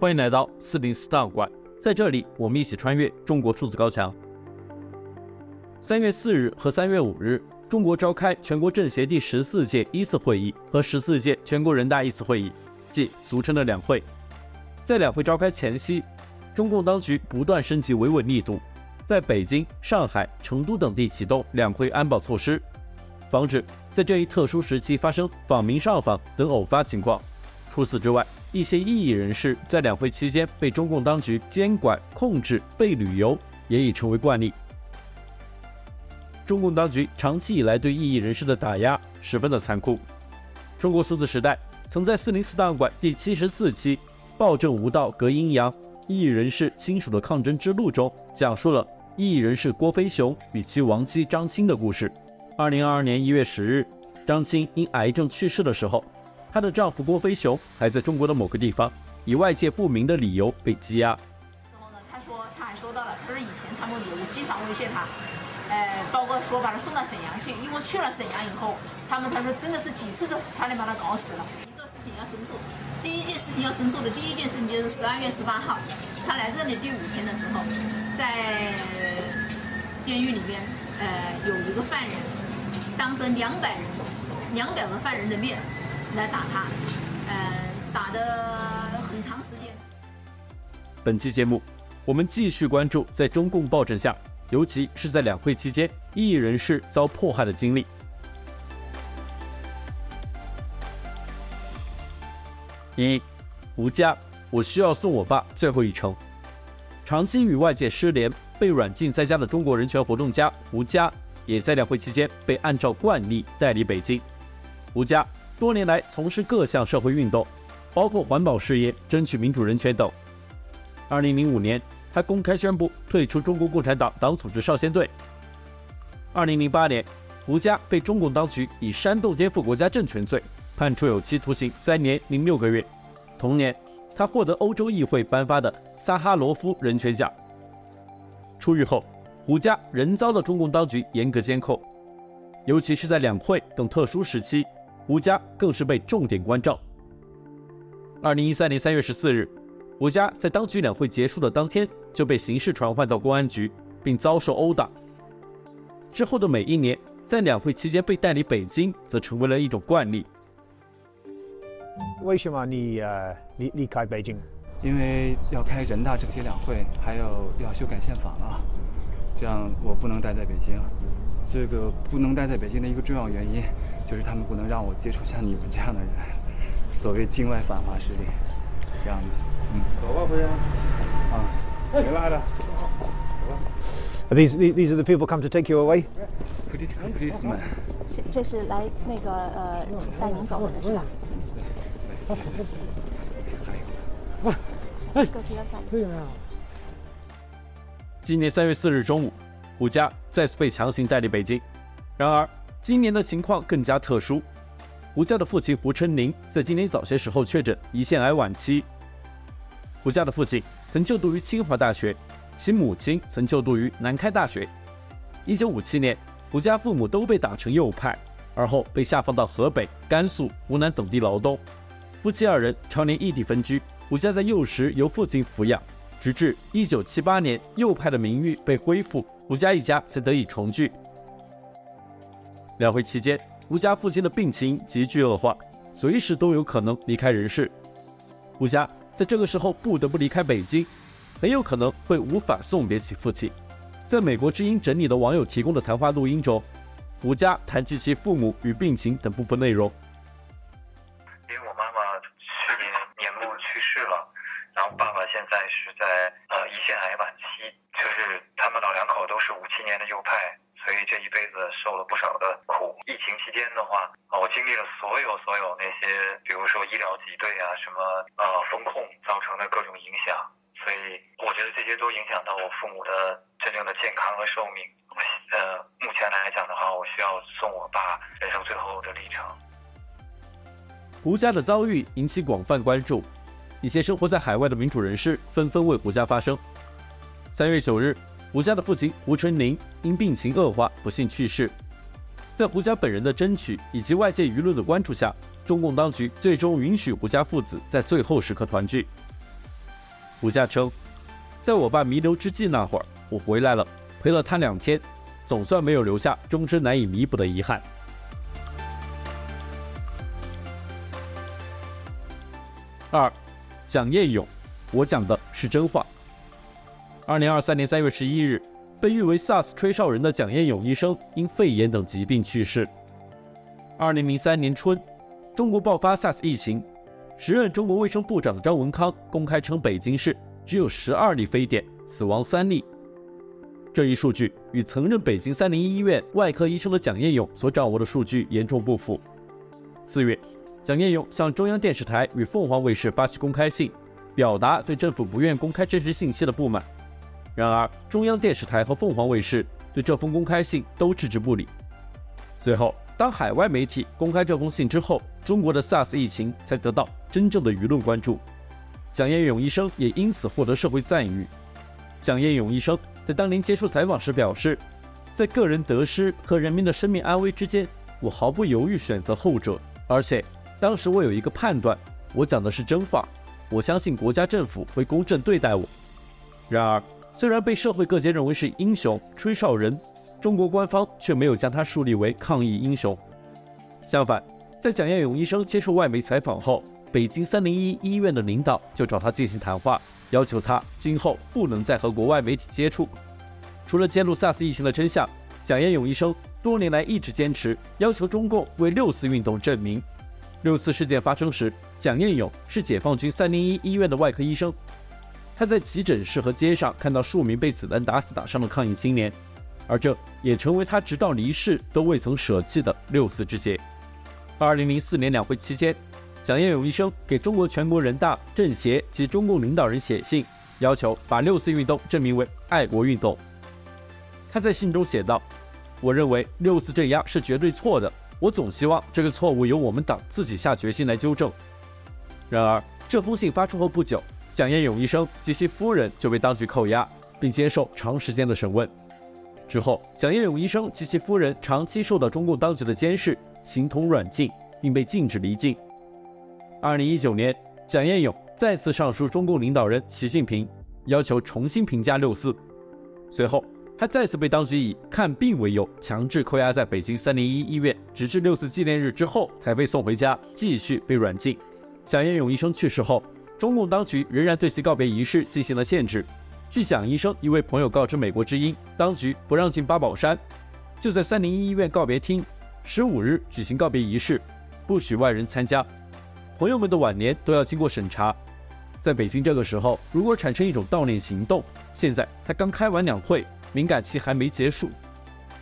欢迎来到四零四档案馆，在这里我们一起穿越中国数字高墙。三月四日和三月五日，中国召开全国政协第十四届一次会议和十四届全国人大一次会议，即俗称的两会。在两会召开前夕，中共当局不断升级维稳力度，在北京、上海、成都等地启动两会安保措施，防止在这一特殊时期发生访民上访等偶发情况。除此之外，一些异议人士在两会期间被中共当局监管控制、被旅游，也已成为惯例。中共当局长期以来对异议人士的打压十分的残酷。中国数字时代曾在四零四档案馆第七十四期《暴政无道隔阴阳：异议人士亲属的抗争之路》中，讲述了异议人士郭飞雄与其亡妻张青的故事。二零二二年一月十日，张青因癌症去世的时候，她的丈夫郭飞雄还在中国的某个地方，以外界不明的理由被羁押。之后呢，他说他还说到了，他说以前他们有经常威胁他。呃，包括说把他送到沈阳去，因为去了沈阳以后，他们他说真的是几次都差点把他搞死了。一个事情要申诉，第一件事情要申诉的第一件事情就是十二月十八号，他来这里第五天的时候，在监狱里边，呃，有一个犯人当着两百人、两百个犯人的面来打他，呃，打的很长时间。本期节目，我们继续关注在中共暴政下。尤其是在两会期间，异议人士遭迫害的经历。一，吴佳，我需要送我爸最后一程。长期与外界失联、被软禁在家的中国人权活动家吴佳，也在两会期间被按照惯例带离北京。吴佳多年来从事各项社会运动，包括环保事业、争取民主人权等。二零零五年。他公开宣布退出中国共产党党组织少先队。二零零八年，胡佳被中共当局以煽动颠覆国家政权罪判处有期徒刑三年零六个月。同年，他获得欧洲议会颁发的萨哈罗夫人权奖。出狱后，胡佳仍遭到中共当局严格监控，尤其是在两会等特殊时期，胡佳更是被重点关照。二零一三年三月十四日。吴佳在当局两会结束的当天就被刑事传唤到公安局，并遭受殴打。之后的每一年，在两会期间被带离北京，则成为了一种惯例。为什么你呃离离开北京？因为要开人大政协两会，还有要修改宪法了，这样我不能待在北京。这个不能待在北京的一个重要原因，就是他们不能让我接触像你们这样的人，所谓境外反华势力，这样的。嗯，走吧，夫人。啊，别来了。These these are the people come to take you away. Policeman.。这这是来那个呃带您走的是吧？对。还有。哎，各自要在。对呀。今年三月四日中午，胡佳再次被强行带离北京。然而，今年的情况更加特殊。胡佳的父亲胡春林在今年早些时候确诊胰腺癌晚期。胡佳的父亲曾就读于清华大学，其母亲曾就读于南开大学。一九五七年，胡家父母都被打成右派，而后被下放到河北、甘肃、湖南等地劳动。夫妻二人常年异地分居，胡佳在幼时由父亲抚养，直至一九七八年右派的名誉被恢复，胡家一家才得以重聚。两会期间，吴家父亲的病情急剧恶化，随时都有可能离开人世。吴家。在这个时候不得不离开北京，很有可能会无法送别其父亲。在美国之音整理的网友提供的谈话录音中，吴家谈及其父母与病情等部分内容。在是在呃胰腺癌晚期，就是他们老两口都是五七年的右派。所以这一辈子受了不少的苦。疫情期间的话，啊，我经历了所有所有那些，比如说医疗挤兑啊，什么呃风控造成的各种影响。所以我觉得这些都影响到我父母的真正的健康和寿命。呃，目前来讲的话，我需要送我爸人生最后的历程。胡佳的遭遇引起广泛关注，一些生活在海外的民主人士纷纷为胡佳发声。三月九日。胡佳的父亲胡春林因病情恶化不幸去世，在胡佳本人的争取以及外界舆论的关注下，中共当局最终允许胡佳父子在最后时刻团聚。胡夏称，在我爸弥留之际那会儿，我回来了，陪了他两天，总算没有留下终身难以弥补的遗憾。二，蒋彦勇，我讲的是真话。二零二三年三月十一日，被誉为 SARS 吹哨人的蒋彦勇医生因肺炎等疾病去世。二零零三年春，中国爆发 SARS 疫情，时任中国卫生部长的张文康公开称，北京市只有十二例非典，死亡三例。这一数据与曾任北京三零一医院外科医生的蒋彦勇所掌握的数据严重不符。四月，蒋彦勇向中央电视台与凤凰卫视发起公开信，表达对政府不愿公开真实信息的不满。然而，中央电视台和凤凰卫视对这封公开信都置之不理。随后，当海外媒体公开这封信之后，中国的 SARS 疫情才得到真正的舆论关注。蒋彦勇医生也因此获得社会赞誉。蒋彦勇医生在当年接受采访时表示，在个人得失和人民的生命安危之间，我毫不犹豫选择后者。而且，当时我有一个判断，我讲的是真话，我相信国家政府会公正对待我。然而，虽然被社会各界认为是英雄吹哨人，中国官方却没有将他树立为抗疫英雄。相反，在蒋彦勇医生接受外媒采访后，北京三零一医院的领导就找他进行谈话，要求他今后不能再和国外媒体接触。除了揭露 SARS 疫情的真相，蒋彦勇医生多年来一直坚持要求中共为六四运动证明。六四事件发生时，蒋彦勇是解放军三零一医院的外科医生。他在急诊室和街上看到数名被子弹打死打伤的抗疫青年，而这也成为他直到离世都未曾舍弃的六四之结。二零零四年两会期间，蒋彦勇医生给中国全国人大、政协及中共领导人写信，要求把六四运动证明为爱国运动。他在信中写道：“我认为六四镇压是绝对错的，我总希望这个错误由我们党自己下决心来纠正。”然而，这封信发出后不久，蒋彦勇医生及其夫人就被当局扣押，并接受长时间的审问。之后，蒋彦勇医生及其夫人长期受到中共当局的监视，形同软禁，并被禁止离境。二零一九年，蒋彦勇再次上书中共领导人习近平，要求重新评价六四。随后，他再次被当局以看病为由，强制扣押在北京三零一医院，直至六四纪念日之后才被送回家，继续被软禁。蒋彦勇医生去世后，中共当局仍然对其告别仪式进行了限制。据蒋医生一位朋友告知美国之音，当局不让进八宝山，就在三零一医院告别厅，十五日举行告别仪式，不许外人参加。朋友们的晚年都要经过审查。在北京这个时候，如果产生一种悼念行动，现在才刚开完两会，敏感期还没结束，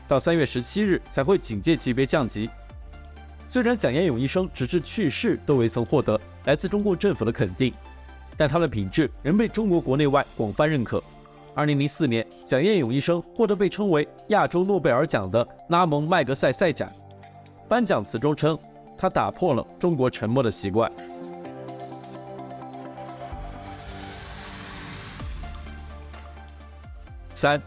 到三月十七日才会警戒级别降级。虽然蒋彦勇医生直至去世都未曾获得来自中共政府的肯定，但他的品质仍被中国国内外广泛认可。二零零四年，蒋彦勇医生获得被称为亚洲诺贝尔奖的拉蒙麦格赛赛奖。颁奖词中称，他打破了中国沉默的习惯。三，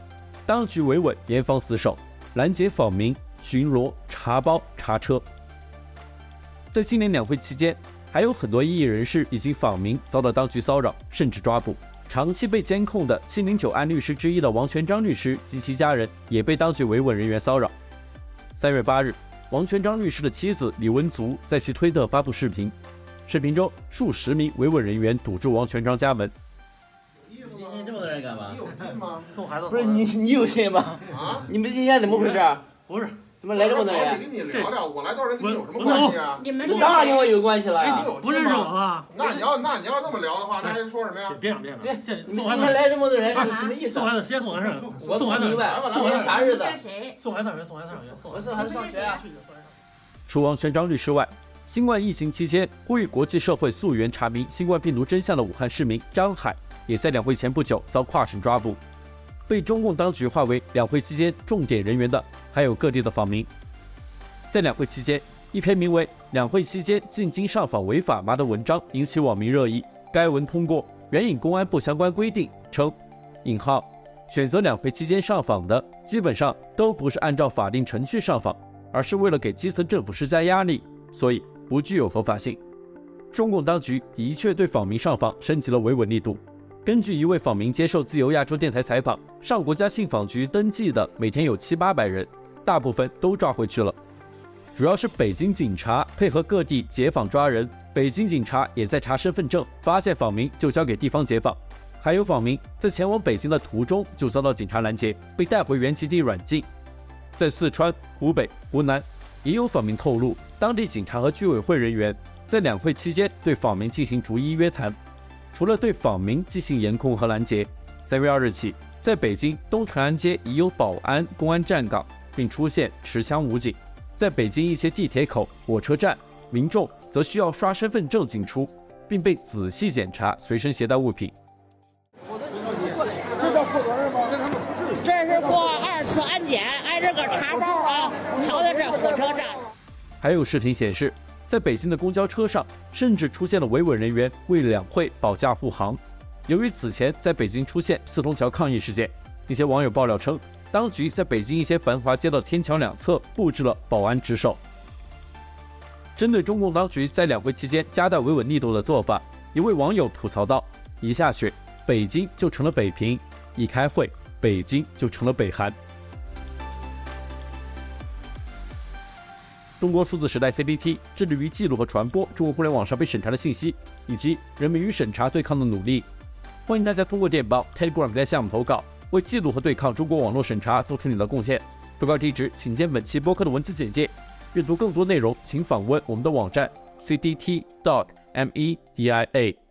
当局维稳，严防死守，拦截访民，巡逻，查包，查车。在今年两会期间，还有很多异议人士以及访民遭到当局骚扰，甚至抓捕。长期被监控的“七零九案”律师之一的王全璋律师及其家人也被当局维稳人员骚扰。三月八日，王全璋律师的妻子李文足在其推特发布视频，视频中数十名维稳人员堵住王全璋家门。这么多人干嘛？你有劲吗？送孩子。不是你，你有劲吗？啊？你们今天怎么回事？不是。怎么来这么多人？我得跟你聊聊，我来多少人跟你有什么关系啊？你们是当然跟我有关系了呀。不认识我了。那你要那你要那么聊的话，那还说什么呀？别别别！你们今天来这么多人是什么意思？送孩子，先送孩子。我不明白，今天啥日子？送孩子上学，送孩子上学，我送孩子上学啊。除王全章律师外，新冠疫情期间呼吁国际社会溯源查明新冠病毒真相的武汉市民张海，也在两会前不久遭跨省抓捕。被中共当局划为两会期间重点人员的，还有各地的访民。在两会期间，一篇名为《两会期间进京上访违法吗》的文章引起网民热议。该文通过援引公安部相关规定，称“引号选择两会期间上访的，基本上都不是按照法定程序上访，而是为了给基层政府施加压力，所以不具有合法性。”中共当局的确对访民上访升级了维稳力度。根据一位访民接受自由亚洲电台采访，上国家信访局登记的每天有七八百人，大部分都抓回去了。主要是北京警察配合各地解访抓人，北京警察也在查身份证，发现访民就交给地方解访。还有访民在前往北京的途中就遭到警察拦截，被带回原籍地软禁。在四川、湖北、湖南，也有访民透露，当地警察和居委会人员在两会期间对访民进行逐一约谈。除了对访民进行严控和拦截，三月二日起，在北京东长安街已有保安、公安站岗，并出现持枪武警。在北京一些地铁口、火车站，民众则需要刷身份证进出，并被仔细检查随身携带物品。这叫负责任吗？这是过二次安检，挨着个查包啊，瞧瞧这火车站。还有视频显示，在北京的公交车上，甚至出现了维稳人员为两会保驾护航。由于此前在北京出现四通桥抗议事件，一些网友爆料称，当局在北京一些繁华街道天桥两侧布置了保安值守。针对中共当局在两会期间加大维稳力度的做法，一位网友吐槽道：“一下雪，北京就成了北平；一开会，北京就成了北韩。”中国数字时代 CDT 致力于记录和传播中国互联网上被审查的信息，以及人民与审查对抗的努力。欢迎大家通过电报 Telegram 在项目投稿。为记录和对抗中国网络审查做出你的贡献。投稿地址请见本期播客的文字简介。阅读更多内容，请访问我们的网站 cdt-doc-media。